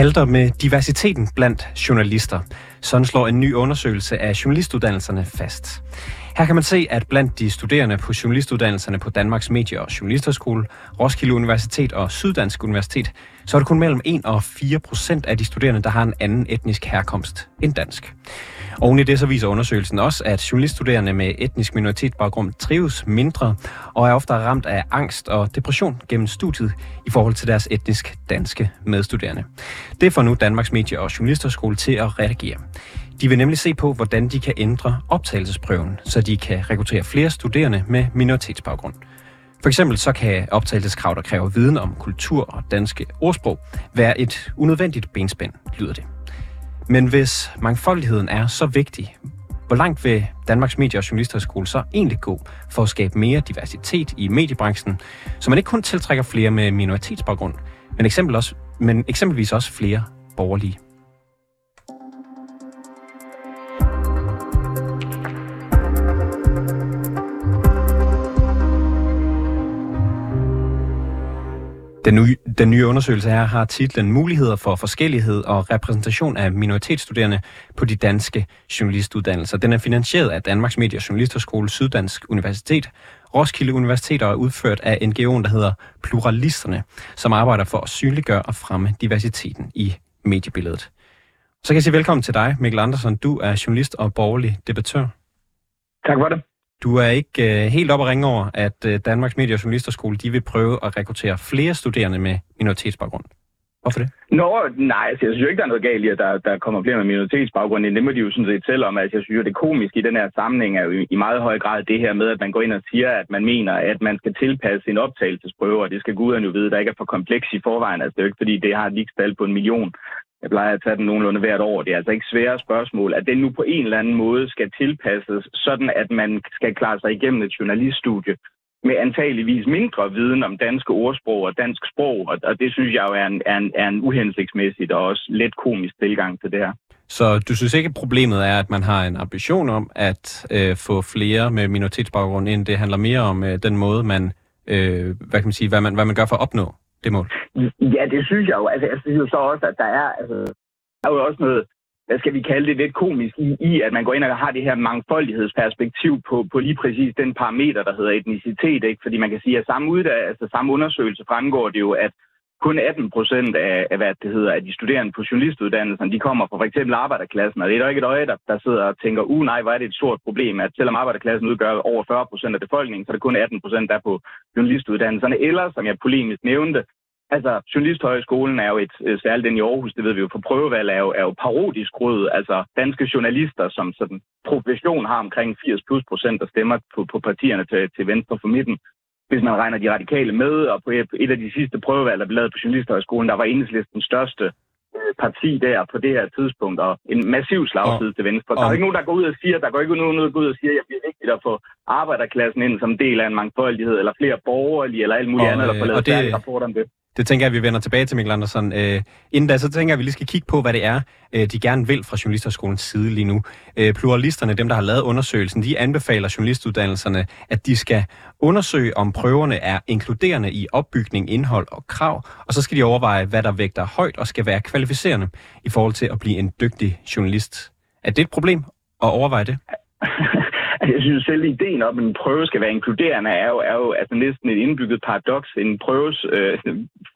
Halter med diversiteten blandt journalister. Sådan slår en ny undersøgelse af journalistuddannelserne fast. Her kan man se, at blandt de studerende på journalistuddannelserne på Danmarks Medie- og Journalisterskole, Roskilde Universitet og Syddansk Universitet, så er det kun mellem 1 og 4 procent af de studerende, der har en anden etnisk herkomst end dansk. Oven i det så viser undersøgelsen også, at journaliststuderende med etnisk minoritetsbaggrund trives mindre og er ofte ramt af angst og depression gennem studiet i forhold til deres etnisk danske medstuderende. Det får nu Danmarks Medie- og Journalisterskole til at reagere. De vil nemlig se på, hvordan de kan ændre optagelsesprøven, så de kan rekruttere flere studerende med minoritetsbaggrund. For eksempel så kan optagelseskrav, der kræver viden om kultur og danske ordsprog, være et unødvendigt benspænd, lyder det. Men hvis mangfoldigheden er så vigtig, hvor langt vil Danmarks Medie- og Journalisterskole så egentlig gå for at skabe mere diversitet i mediebranchen, så man ikke kun tiltrækker flere med minoritetsbaggrund, men, eksempel også, men eksempelvis også flere borgerlige Den nye, den nye undersøgelse her har titlen Muligheder for forskellighed og repræsentation af minoritetsstuderende på de danske journalistuddannelser. Den er finansieret af Danmarks Medie- og Journalisterskole, Syddansk Universitet, Roskilde Universitet og er udført af NGO'en, der hedder Pluralisterne, som arbejder for at synliggøre og fremme diversiteten i mediebilledet. Så kan jeg sige velkommen til dig, Mikkel Andersen. Du er journalist og borgerlig debattør. Tak for det. Du er ikke øh, helt op at ringe over, at øh, Danmarks Medie- og Journalisterskole de vil prøve at rekruttere flere studerende med minoritetsbaggrund. Hvorfor det? Nå, nej, altså, jeg synes jo ikke, der er noget galt i, at der, der kommer flere med minoritetsbaggrund. Det må de jo sådan set selv om. Altså, jeg synes jo, det komiske i den her sammenhæng er jo i meget høj grad det her med, at man går ind og siger, at man mener, at man skal tilpasse sin optagelsesprøve, og det skal guderne jo vide, der ikke er for kompleks i forvejen. Altså, det er jo ikke, fordi det har et ligestal på en million. Jeg plejer at tage den nogenlunde hvert år. Det er altså ikke svære spørgsmål, at den nu på en eller anden måde skal tilpasses, sådan at man skal klare sig igennem et journaliststudie med antageligvis mindre viden om danske ordsprog og dansk sprog, og det synes jeg jo er en, er en, er en uhensigtsmæssigt og også let komisk tilgang til det her. Så du synes ikke, at problemet er, at man har en ambition om at øh, få flere med minoritetsbaggrund ind? Det handler mere om øh, den måde, man, øh, hvad kan man sige, hvad man, hvad man gør for at opnå det mål? Ja, det synes jeg jo. Altså, jeg synes jo så også, at der er, altså, der er jo også noget, hvad skal vi kalde det, lidt komisk i, i, at man går ind og har det her mangfoldighedsperspektiv på, på lige præcis den parameter, der hedder etnicitet. Ikke? Fordi man kan sige, at samme, ud, altså, samme undersøgelse fremgår det jo, at kun 18 procent af, af, hvad det hedder, af de studerende på journalistuddannelsen, de kommer fra for eksempel arbejderklassen, og det er der ikke et øje, der, der sidder og tænker, uh nej, hvor er det et stort problem, at selvom arbejderklassen udgør over 40 procent af befolkningen, så er det kun 18 procent, der er på journalistuddannelserne. Eller, som jeg polemisk nævnte, Altså, Journalisthøjskolen er jo et, øh, særligt den i Aarhus, det ved vi jo, for prøvevalg er jo, er jo parodisk rød. Altså, danske journalister, som sådan profession har omkring 80 plus procent, der stemmer på, på partierne til, til venstre for midten. Hvis man regner de radikale med, og på et, af de sidste prøvevalg, der blev lavet på Journalisthøjskolen, der var enhedslisten største øh, parti der på det her tidspunkt, og en massiv slagside til venstre. Der er ikke nogen, der går ud og siger, der går ikke nogen, der går ud og siger, at det er vigtigt at få arbejderklassen ind som del af en mangfoldighed, eller flere borgerlige, eller alt muligt og, andet, eller få lavet det... rapport om det. Det tænker jeg, at vi vender tilbage til, Mikkel Andersen. Øh, inden da, så tænker jeg, at vi lige skal kigge på, hvad det er, øh, de gerne vil fra Journalisterskolens side lige nu. Øh, pluralisterne, dem der har lavet undersøgelsen, de anbefaler journalistuddannelserne, at de skal undersøge, om prøverne er inkluderende i opbygning, indhold og krav, og så skal de overveje, hvad der vægter højt og skal være kvalificerende i forhold til at blive en dygtig journalist. Er det et problem at overveje det? Altså, jeg synes selv, ideen om, at en prøve skal være inkluderende, er jo, er jo altså næsten et indbygget paradoks. En prøves øh,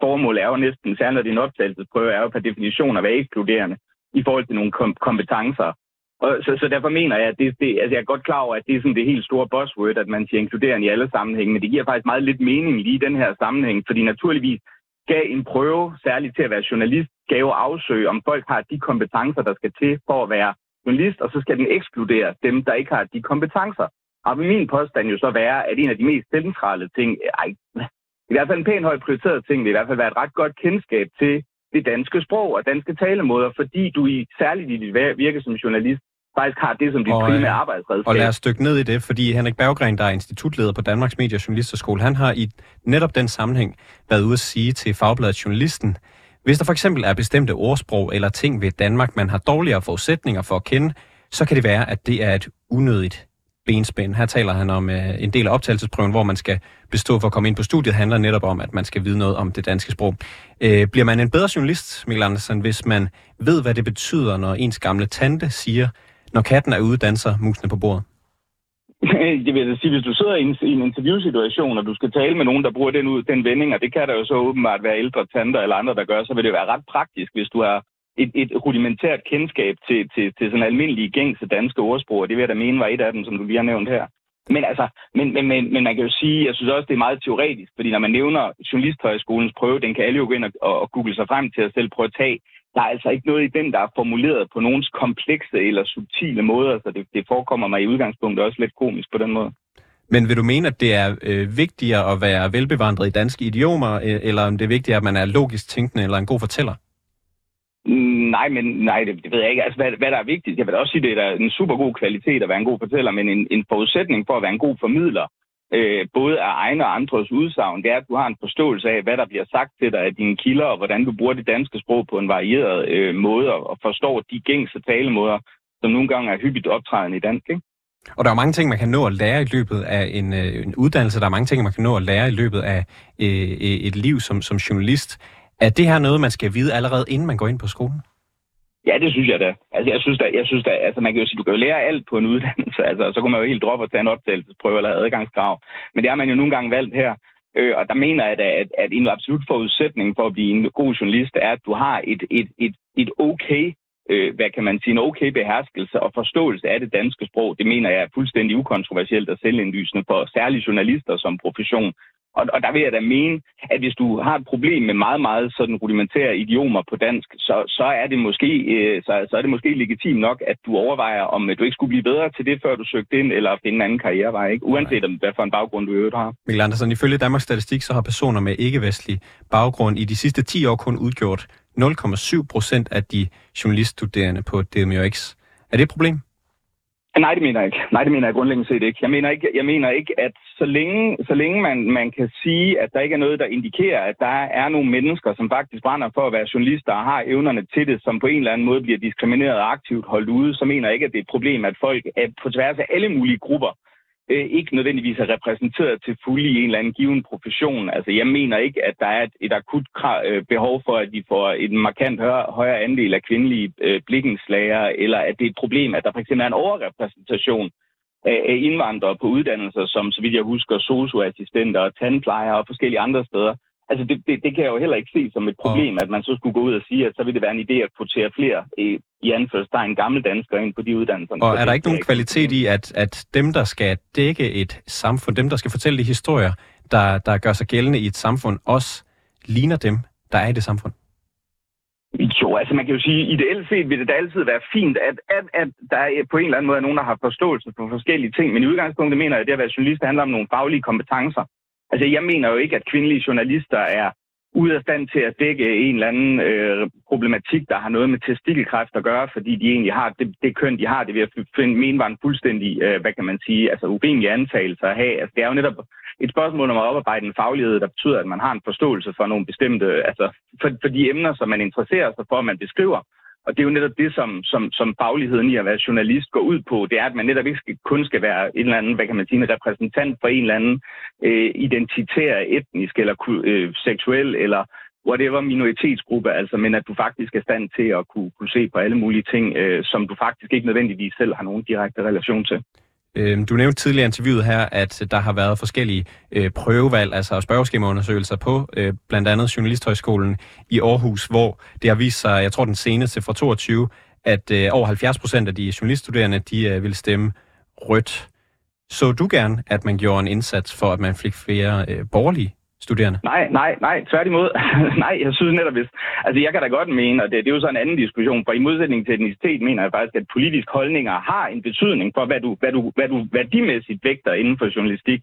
formål er jo næsten, særligt når det er en optagelsesprøve, er jo per definition at være inkluderende i forhold til nogle kom- kompetencer. Og så, så derfor mener jeg, at det, det, altså jeg er godt klar over, at det er sådan det helt store buzzword, at man siger inkluderende i alle sammenhænge, men det giver faktisk meget lidt mening lige i den her sammenhæng, fordi naturligvis skal en prøve, særligt til at være journalist, skal jo afsøge, om folk har de kompetencer, der skal til for at være journalist, og så skal den ekskludere dem, der ikke har de kompetencer. Og min påstand jo så være, at en af de mest centrale ting, ej, i hvert fald en pæn højt prioriteret ting, vil i hvert fald være et ret godt kendskab til det danske sprog og danske talemåder, fordi du i særligt i dit virke som journalist faktisk har det som dit og, primære arbejdsredskab. Og lad os dykke ned i det, fordi Henrik Berggren, der er institutleder på Danmarks Medie- og Journalisterskole, han har i netop den sammenhæng været ude at sige til Fagbladet Journalisten, hvis der for eksempel er bestemte ordsprog eller ting ved Danmark, man har dårligere forudsætninger for at kende, så kan det være, at det er et unødigt benspænd. Her taler han om øh, en del af optagelsesprøven, hvor man skal bestå for at komme ind på studiet, handler netop om, at man skal vide noget om det danske sprog. Øh, bliver man en bedre journalist, Mikkel Andersen, hvis man ved, hvad det betyder, når ens gamle tante siger, når katten er ude, danser musene på bordet? Det vil sige, hvis du sidder i en, interviewsituation, og du skal tale med nogen, der bruger den, ud, den vending, og det kan der jo så åbenbart være ældre tanter eller andre, der gør, så vil det være ret praktisk, hvis du har et, et rudimentært kendskab til, til, til sådan almindelige gængse danske ordsprog, det vil jeg da mene var et af dem, som du lige har nævnt her. Men, altså, men, men, men, men man kan jo sige, jeg synes også, det er meget teoretisk, fordi når man nævner Journalisthøjskolens prøve, den kan alle jo gå ind og, og google sig frem til at selv prøve at tage. Der er altså ikke noget i den, der er formuleret på nogens komplekse eller subtile måder, så det, det forekommer mig i udgangspunktet også lidt komisk på den måde. Men vil du mene, at det er øh, vigtigere at være velbevandret i danske idiomer, øh, eller om det er vigtigere, at man er logisk tænkende eller en god fortæller? Nej, men nej, det, det ved jeg ikke. Altså, hvad, hvad der er vigtigt, jeg vil også sige, det er en super god kvalitet at være en god fortæller, men en, en forudsætning for at være en god formidler, øh, både af egne og andres udsagn, det er, at du har en forståelse af, hvad der bliver sagt til dig af dine kilder, og hvordan du bruger det danske sprog på en varieret øh, måde, og forstår de gængse talemåder, som nogle gange er hyppigt optrædende i dansk. Ikke? Og der er mange ting, man kan nå at lære i løbet af en, øh, en uddannelse. Der er mange ting, man kan nå at lære i løbet af øh, øh et liv som, som journalist. Er det her noget, man skal vide allerede, inden man går ind på skolen? Ja, det synes jeg da. Altså, jeg synes da, jeg synes da, altså, man kan jo sige, du kan jo lære alt på en uddannelse, altså, så kunne man jo helt droppe at tage en optagelsesprøve eller adgangskrav. Men det har man jo nogle gange valgt her. Øh, og der mener jeg da, at, at en absolut forudsætning for at blive en god journalist er, at du har et, et, et, et okay, øh, hvad kan man sige, en okay beherskelse og forståelse af det danske sprog. Det mener jeg er fuldstændig ukontroversielt og selvindlysende for særlige journalister som profession. Og, og der vil jeg da mene, at hvis du har et problem med meget, meget sådan rudimentære idiomer på dansk, så, så, er det måske, øh, så, så er det måske legitimt nok, at du overvejer, om øh, du ikke skulle blive bedre til det, før du søgte ind, eller finde en anden karrierevej, ikke? uanset om hvad for en baggrund du øvrigt har. Mikkel Andersen, ifølge Danmarks Statistik, så har personer med ikke-vestlig baggrund i de sidste 10 år kun udgjort 0,7 procent af de journaliststuderende på DMX. Er det et problem? Nej, det mener jeg ikke. Nej, det mener jeg grundlæggende set ikke. Jeg mener ikke, jeg mener ikke at så længe, så længe man, man kan sige, at der ikke er noget, der indikerer, at der er nogle mennesker, som faktisk brænder for at være journalister og har evnerne til det, som på en eller anden måde bliver diskrimineret og aktivt holdt ude, så mener jeg ikke, at det er et problem, at folk er på tværs af alle mulige grupper øh, ikke nødvendigvis er repræsenteret til fulde i en eller anden given profession. Altså, jeg mener ikke, at der er et, et akut krav, øh, behov for, at vi får en markant højere, højere andel af kvindelige øh, blikkenslager, eller at det er et problem, at der fx er en overrepræsentation af, af indvandrere på uddannelser, som, så vidt jeg husker, socioassistenter og tandplejere og forskellige andre steder. Altså, det, det, det kan jeg jo heller ikke se som et problem, at man så skulle gå ud og sige, at så vil det være en idé at kvotere flere i, i anførselstegn gamle danskere ind på de uddannelser. Og er der ikke nogen kvalitet i, at, at dem, der skal dække et samfund, dem, der skal fortælle de historier, der, der gør sig gældende i et samfund, også ligner dem, der er i det samfund? Jo, altså man kan jo sige, ideelt set vil det da altid være fint, at, at, at der er på en eller anden måde nogen, der har forståelse for forskellige ting. Men i udgangspunktet mener jeg, at det at være journalist handler om nogle faglige kompetencer. Altså, jeg mener jo ikke, at kvindelige journalister er ude af stand til at dække en eller anden øh, problematik, der har noget med testikelkræft at gøre, fordi de egentlig har det, det køn, de har, det vil jeg finde, mene var en fuldstændig, øh, hvad kan man sige, altså urimelig antagelse at have. Altså, det er jo netop et spørgsmål om at oparbejde en faglighed, der betyder, at man har en forståelse for nogle bestemte, altså for, for de emner, som man interesserer sig for, man beskriver. Og det er jo netop det, som, som, som fagligheden i at være journalist går ud på. Det er, at man netop ikke skal, kun skal være en eller anden, hvad kan man sige, en repræsentant for en eller anden øh, identitær, etnisk eller øh, seksuel eller whatever minoritetsgruppe, altså, men at du faktisk er stand til at kunne, kunne se på alle mulige ting, øh, som du faktisk ikke nødvendigvis selv har nogen direkte relation til. Øh, du nævnte tidligere i interviewet her, at der har været forskellige øh, prøvevalg, altså spørgeskemaundersøgelser på øh, blandt andet Journalisthøjskolen i Aarhus, hvor det har vist sig, jeg tror den seneste fra 22, at øh, over 70 procent af de journaliststuderende, de øh, ville stemme rødt. Så du gerne, at man gjorde en indsats for, at man fik flere øh, borgerlige studerende? Nej, nej, nej, tværtimod. nej, jeg synes netop, hvis... Altså, jeg kan da godt mene, og det, det er jo så en anden diskussion, for i modsætning til etnicitet mener jeg faktisk, at politiske holdninger har en betydning for, hvad du, hvad du, hvad du værdimæssigt vægter inden for journalistik.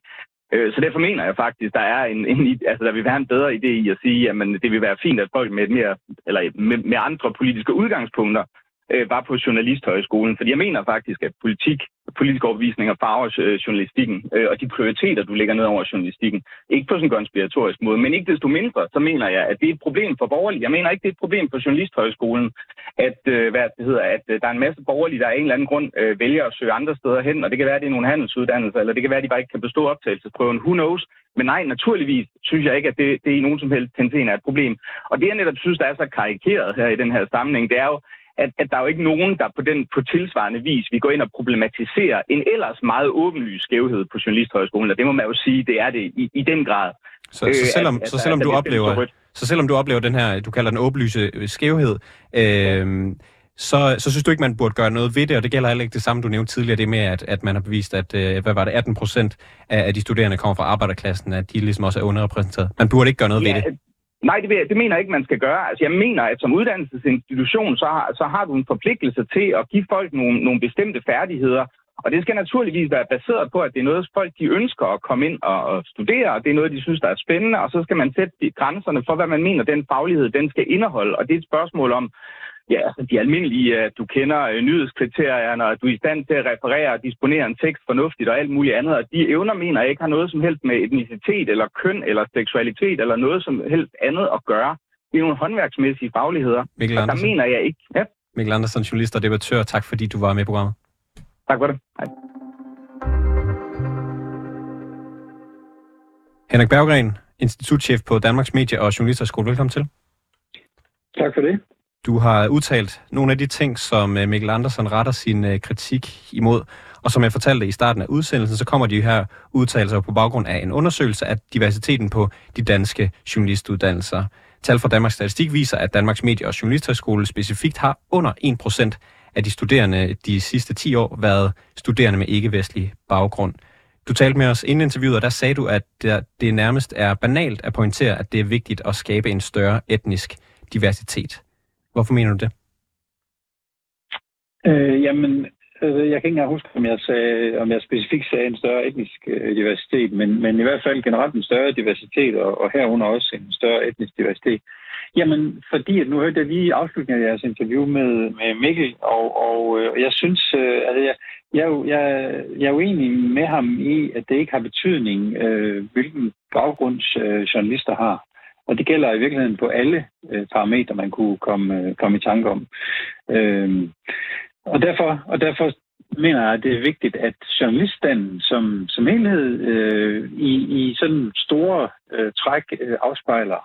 Øh, så derfor mener jeg faktisk, der er en, en, altså der vil være en bedre idé i at sige, at det vil være fint, at folk med, et mere, eller med, med andre politiske udgangspunkter øh, var på Journalisthøjskolen. Fordi jeg mener faktisk, at politik, politisk overbevisning og farver øh, journalistikken, øh, og de prioriteter, du lægger ned over journalistikken, ikke på sådan en konspiratorisk måde, men ikke desto mindre, så mener jeg, at det er et problem for borgerlige. Jeg mener ikke, det er et problem for Journalisthøjskolen, at, øh, hvad det hedder, at øh, der er en masse borgerlige, der af en eller anden grund øh, vælger at søge andre steder hen, og det kan være, at det er nogle handelsuddannelser, eller det kan være, at de bare ikke kan bestå optagelsesprøven. Who knows? Men nej, naturligvis synes jeg ikke, at det, det i nogen som helst henseende er et problem. Og det, jeg netop synes, der er så karikeret her i den her sammenhæng, det er jo, at, at der er jo ikke nogen, der på den på tilsvarende vis vi går ind og problematiserer en ellers meget åbenlys skævhed på Journalisthøjskolen, og det må man jo sige, det er det i, i den grad. Så, så øh, selvom, at, så selvom at, du oplever, så selvom du oplever den her, du kalder den åbenlyse skævhed, øh, så, så synes du ikke, man burde gøre noget ved det, og det gælder heller ikke det samme, du nævnte tidligere, det med, at, at man har bevist, at øh, hvad var det, 18 procent af, af de studerende kommer fra arbejderklassen, at de ligesom også er underrepræsenteret. Man burde ikke gøre noget ja, ved det. Nej, det, det mener jeg ikke, man skal gøre. Altså, jeg mener, at som uddannelsesinstitution, så har, så har du en forpligtelse til at give folk nogle, nogle bestemte færdigheder, og det skal naturligvis være baseret på, at det er noget, folk de ønsker at komme ind og, og studere, og det er noget, de synes, der er spændende, og så skal man sætte de grænserne for, hvad man mener, den faglighed den skal indeholde. Og det er et spørgsmål om, ja, altså de almindelige, at du kender øh, nyhedskriterierne, og du er i stand til at referere og disponere en tekst fornuftigt og alt muligt andet. Og de evner, mener jeg, ikke har noget som helst med etnicitet eller køn eller seksualitet eller noget som helst andet at gøre. Det er nogle håndværksmæssige fagligheder. Mikkel og der mener jeg ikke. Ja. Mikkel Andersen, journalist og debattør. Tak fordi du var med i programmet. Tak for det. Hej. Henrik Berggren, institutchef på Danmarks Medie- og Journalisterskole. Velkommen til. Tak for det. Du har udtalt nogle af de ting, som øh, Mikkel Andersen retter sin øh, kritik imod. Og som jeg fortalte i starten af udsendelsen, så kommer de her udtalelser på baggrund af en undersøgelse af diversiteten på de danske journalistuddannelser. Tal fra Danmarks Statistik viser, at Danmarks Medie- og Journalisthøjskole specifikt har under 1% af de studerende de sidste 10 år været studerende med ikke-vestlig baggrund. Du talte med os inden interviewet, og der sagde du, at det nærmest er banalt at pointere, at det er vigtigt at skabe en større etnisk diversitet. Hvorfor mener du det? Øh, jamen, altså, jeg kan ikke engang huske, om jeg, sagde, om jeg specifikt sagde en større etnisk øh, diversitet, men, men i hvert fald generelt en større diversitet, og, og herunder også en større etnisk diversitet. Jamen, fordi at nu hørte jeg lige afslutningen af jeres interview med, med Mikkel, og, og øh, jeg synes, øh, altså jeg, jeg, jeg, jeg er uenig med ham i, at det ikke har betydning, øh, hvilken baggrund øh, journalister har. Og det gælder i virkeligheden på alle øh, parametre, man kunne komme, øh, komme i tanke om. Øh, og, derfor, og derfor mener jeg, at det er vigtigt, at journaliststanden som, som helhed øh, i, i sådan store øh, træk øh, afspejler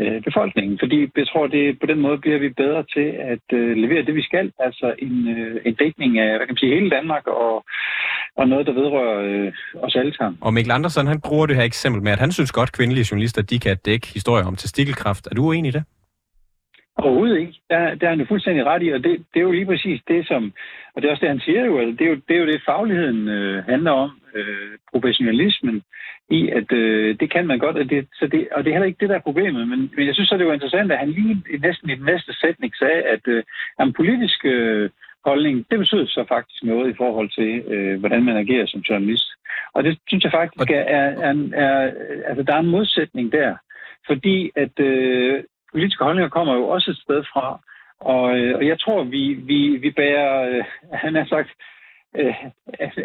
øh, befolkningen. Fordi jeg tror, det på den måde bliver vi bedre til at øh, levere det, vi skal. Altså en, øh, en dækning af hvad kan man sige, hele Danmark og, og noget, der vedrører øh, os alle sammen. Og Mikkel Andersen, han bruger det her eksempel med, at han synes godt, kvindelige journalister, de kan dække historier om testikkelkraft. Er du uenig i det? Overhovedet ikke. Der, der er han jo fuldstændig ret i, og det, det er jo lige præcis det, som, og det er også det, han siger jo, altså, det, er jo det er jo det, fagligheden øh, handler om, øh, professionalismen i, at øh, det kan man godt, og det, så det, og det er heller ikke det, der er problemet, men, men jeg synes så, det var interessant, at han lige næsten i den næste sætning sagde, at øh, en politisk øh, holdning, det betyder så faktisk noget i forhold til, øh, hvordan man agerer som journalist. Og det synes jeg faktisk er, er, er, er altså der er en modsætning der, fordi at øh, politiske holdninger kommer jo også et sted fra, og, øh, og jeg tror, vi, vi, vi bærer, øh, han har sagt, øh,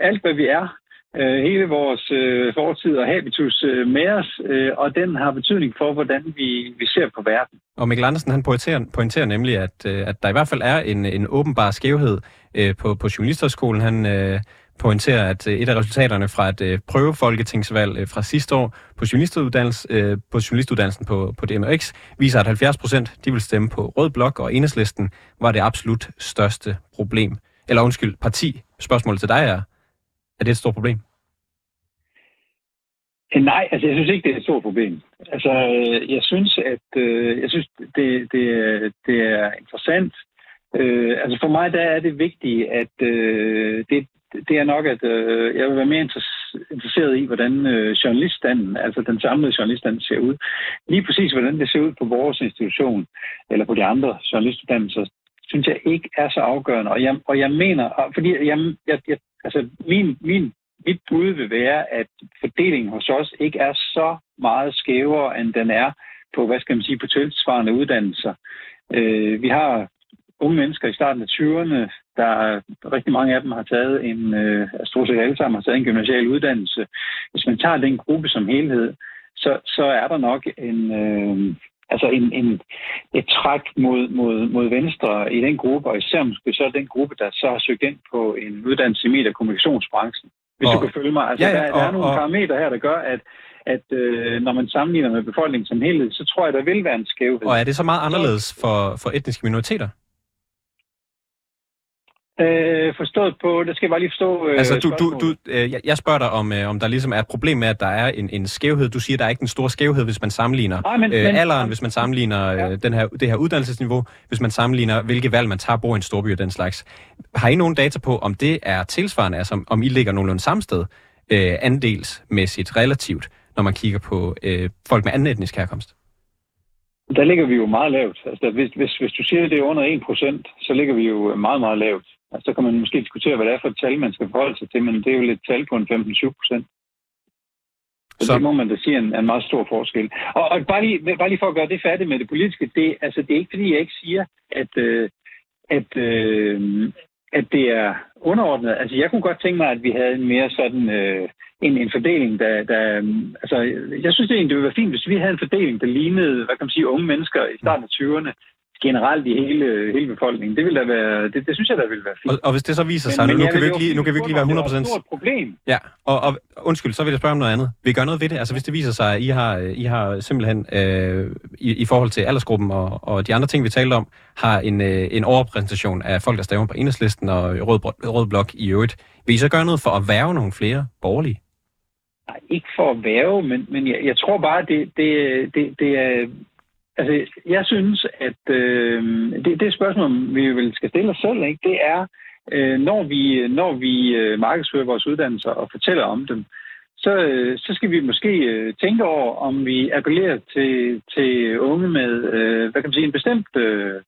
alt hvad vi er, Øh, hele vores øh, fortid og habitus øh, med os, øh, og den har betydning for, hvordan vi, vi ser på verden. Og Mikkel Andersen han pointerer, pointerer nemlig, at, øh, at der i hvert fald er en, en åbenbar skævhed øh, på, på journalisterskolen. Han, øh, pointerer, at øh, et af resultaterne fra et øh, prøvefolketingsvalg øh, fra sidste år på, journalistuddannelsen, øh, på journalistuddannelsen på, på DMX viser, at 70 procent de vil stemme på Rød Blok, og Enhedslisten var det absolut største problem. Eller undskyld, parti. Spørgsmålet til dig er, er det et stort problem? Eh, nej, altså jeg synes ikke, det er et stort problem. Altså øh, jeg synes, at øh, jeg synes, det, det, det er interessant. Øh, altså for mig der er det vigtigt, at øh, det, det er nok, at øh, jeg vil være mere interesseret i, hvordan øh, journaliststanden, altså den samlede journaliststand ser ud. Lige præcis, hvordan det ser ud på vores institution, eller på de andre journalistuddannelser, synes jeg ikke er så afgørende. Og jeg, og jeg mener, fordi jeg, jeg, jeg, altså min, min, mit bud vil være, at fordelingen hos os ikke er så meget skævere, end den er på, hvad skal man sige, på tilsvarende uddannelser. Øh, vi har unge mennesker i starten af 20'erne, der rigtig mange af dem har taget en, øh, altså, stort set alle sammen har taget en gymnasial uddannelse. Hvis man tager den gruppe som helhed, så, så er der nok en, øh, altså en, en, et træk mod, mod, mod venstre i den gruppe, og især måske så den gruppe, der så har søgt ind på en uddannelse i medie- og kommunikationsbranchen. Hvis og, du kan følge mig. Altså, ja, ja, der, der og, er nogle og, parametre her, der gør, at, at øh, når man sammenligner med befolkningen som helhed, så tror jeg, der vil være en skævhed. Og er det så meget anderledes for, for etniske minoriteter? Øh, forstået på, det skal jeg bare lige forstå øh, Altså, du, du, du, øh, jeg spørger dig, om, øh, om der ligesom er et problem med, at der er en, en skævhed. Du siger, der er ikke en stor skævhed, hvis man sammenligner Nej, men, øh, men, alderen, hvis man sammenligner øh, ja. den her, det her uddannelsesniveau, hvis man sammenligner, hvilke valg man tager, bor i en storby og den slags. Har I nogen data på, om det er tilsvarende, altså om I ligger nogenlunde samme sted, øh, andelsmæssigt relativt, når man kigger på øh, folk med anden etnisk herkomst? Der ligger vi jo meget lavt. Altså, hvis, hvis, hvis du siger, at det er under 1%, så ligger vi jo meget, meget lavt. Altså, så kan man måske diskutere, hvad det er for et tal, man skal forholde sig til, men det er jo lidt tal på en 15-20 procent. Så, så det må man da sige er en, en meget stor forskel. Og, og bare, lige, bare lige for at gøre det færdigt med det politiske, det, altså, det er ikke fordi, jeg ikke siger, at, øh, at, øh, at det er underordnet. Altså, jeg kunne godt tænke mig, at vi havde en mere sådan øh, en, en fordeling, der, der... Altså, jeg synes egentlig, det ville være fint, hvis vi havde en fordeling, der lignede, hvad kan man sige, unge mennesker i starten af 20'erne, generelt i hele, hele befolkningen. Det, vil da være, det, det synes jeg, der vil være fint. Og, og hvis det så viser sig, men, nu, nu, kan vi ikke lige, nu kan vi ikke lige være 100%... Det er et stort problem. Ja, og, og undskyld, så vil jeg spørge om noget andet. Vi gør noget ved det? Altså hvis det viser sig, at I har, I har simpelthen øh, i, i forhold til aldersgruppen og, og de andre ting, vi talte om, har en, øh, en overrepræsentation af folk, der stemmer på enhedslisten og Rød, Rød Blok i øvrigt. Vil I så gøre noget for at værve nogle flere borgerlige? Nej, ikke for at værve, men, men jeg, jeg tror bare, det, det, det, det er Altså, jeg synes, at øh, det, det spørgsmål, vi vel skal stille os selv, ikke, det er, øh, når vi, når vi øh, markedsfører vores uddannelser og fortæller om dem, så, øh, så skal vi måske øh, tænke over, om vi appellerer til, til unge med øh, hvad kan man sige, en bestemt, øh,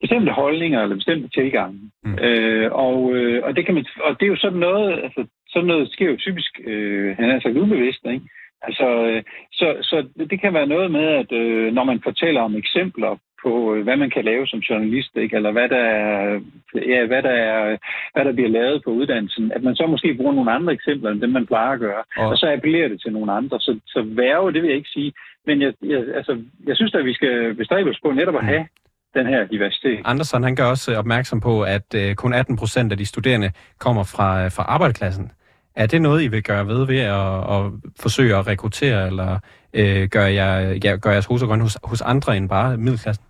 bestemte holdninger eller bestemte tilgange. Mm. Øh, og, øh, og, det kan man, og det er jo sådan noget, altså, sådan noget sker jo typisk, øh, han er sagt ubevidst, ikke? Altså, øh, så, så det kan være noget med, at øh, når man fortæller om eksempler på, øh, hvad man kan lave som journalist, ikke? eller hvad der, er, ja, hvad, der er, hvad der bliver lavet på uddannelsen, at man så måske bruger nogle andre eksempler, end dem man plejer at gøre, og, og så appellerer det til nogle andre. Så, så værve, det vil jeg ikke sige, men jeg, jeg, altså, jeg synes at vi skal bestræbe os på netop at have den her diversitet. Andersen, han gør også opmærksom på, at øh, kun 18 procent af de studerende kommer fra, fra arbejderklassen. Er det noget, I vil gøre ved ved at, at forsøge at rekruttere, eller øh, gør, jeg, ja, gør jeres hus og grønne hos, hos andre end bare middelklassen?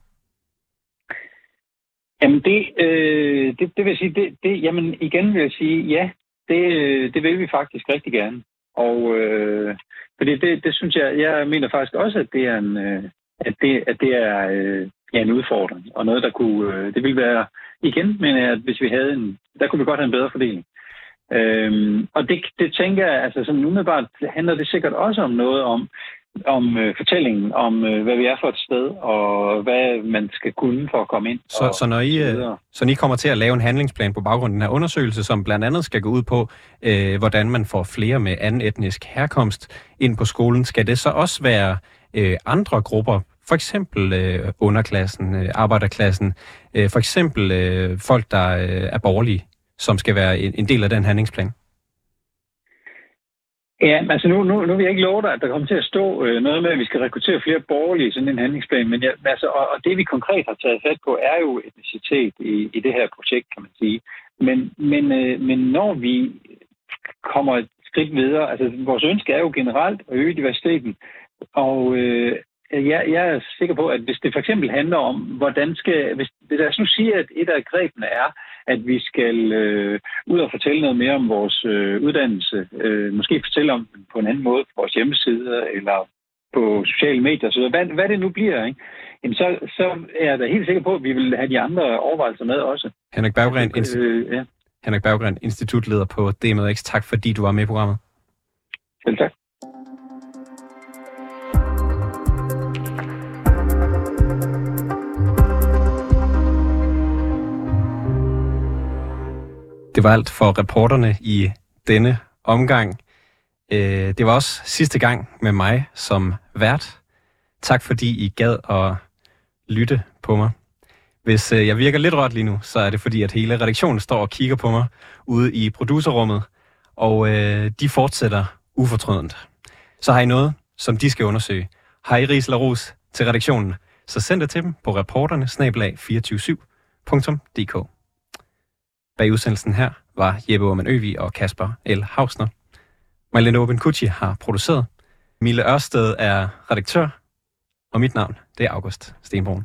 Jamen det, øh, det, det vil sige, det, det, jamen igen vil jeg sige, ja, det, øh, det vil vi faktisk rigtig gerne. Og øh, fordi det, det synes jeg, jeg mener faktisk også, at det er en, øh, at det, at det er øh, ja, en udfordring, og noget, der kunne, øh, det ville være, igen mener jeg, at hvis vi havde en, der kunne vi godt have en bedre fordeling. Øhm, og det, det tænker jeg, altså som umiddelbart handler det sikkert også om noget om, om øh, fortællingen om, øh, hvad vi er for et sted, og hvad man skal kunne for at komme ind. Så, og, så, når I, øh, så I kommer til at lave en handlingsplan på baggrund af den her undersøgelse, som blandt andet skal gå ud på, øh, hvordan man får flere med anden etnisk herkomst ind på skolen, skal det så også være øh, andre grupper, for eksempel øh, underklassen, øh, arbejderklassen, øh, for eksempel øh, folk, der øh, er borgerlige? Som skal være en, en del af den handlingsplan? Ja, altså nu, nu, nu vil jeg ikke love dig, at der kommer til at stå øh, noget med, at vi skal rekruttere flere borgerlige i sådan en handlingsplan, men ja, altså, og, og det vi konkret har taget fat på, er jo etnicitet i, i det her projekt, kan man sige. Men, men, øh, men når vi kommer et skridt videre, altså vores ønske er jo generelt at øge diversiteten, og øh, jeg, jeg er sikker på, at hvis det for eksempel handler om, hvordan skal, hvis, hvis jeg nu siger, at et af grebene er, at vi skal øh, ud og fortælle noget mere om vores øh, uddannelse, øh, måske fortælle om den på en anden måde på vores hjemmesider eller på sociale medier, så hvad, hvad det nu bliver, ikke? Jamen så, så er jeg da helt sikker på, at vi vil have de andre overvejelser med også. Henrik Berggren, altså, øh, ja. Henrik Berggren, institutleder på DMX. Tak fordi du var med i programmet. Selv tak. Det var alt for reporterne i denne omgang. Øh, det var også sidste gang med mig som vært. Tak fordi I gad at lytte på mig. Hvis øh, jeg virker lidt rødt lige nu, så er det fordi, at hele redaktionen står og kigger på mig ude i producerrummet, og øh, de fortsætter ufortrødent. Så har I noget, som de skal undersøge. Har I ris ros til redaktionen, så send det til dem på reporterne 247.dk. Bag udsendelsen her var Jeppe Orman Øvig og Kasper L. Hausner. Marlene Obenkucci har produceret. Mille Ørsted er redaktør, og mit navn det er August Stenbrun.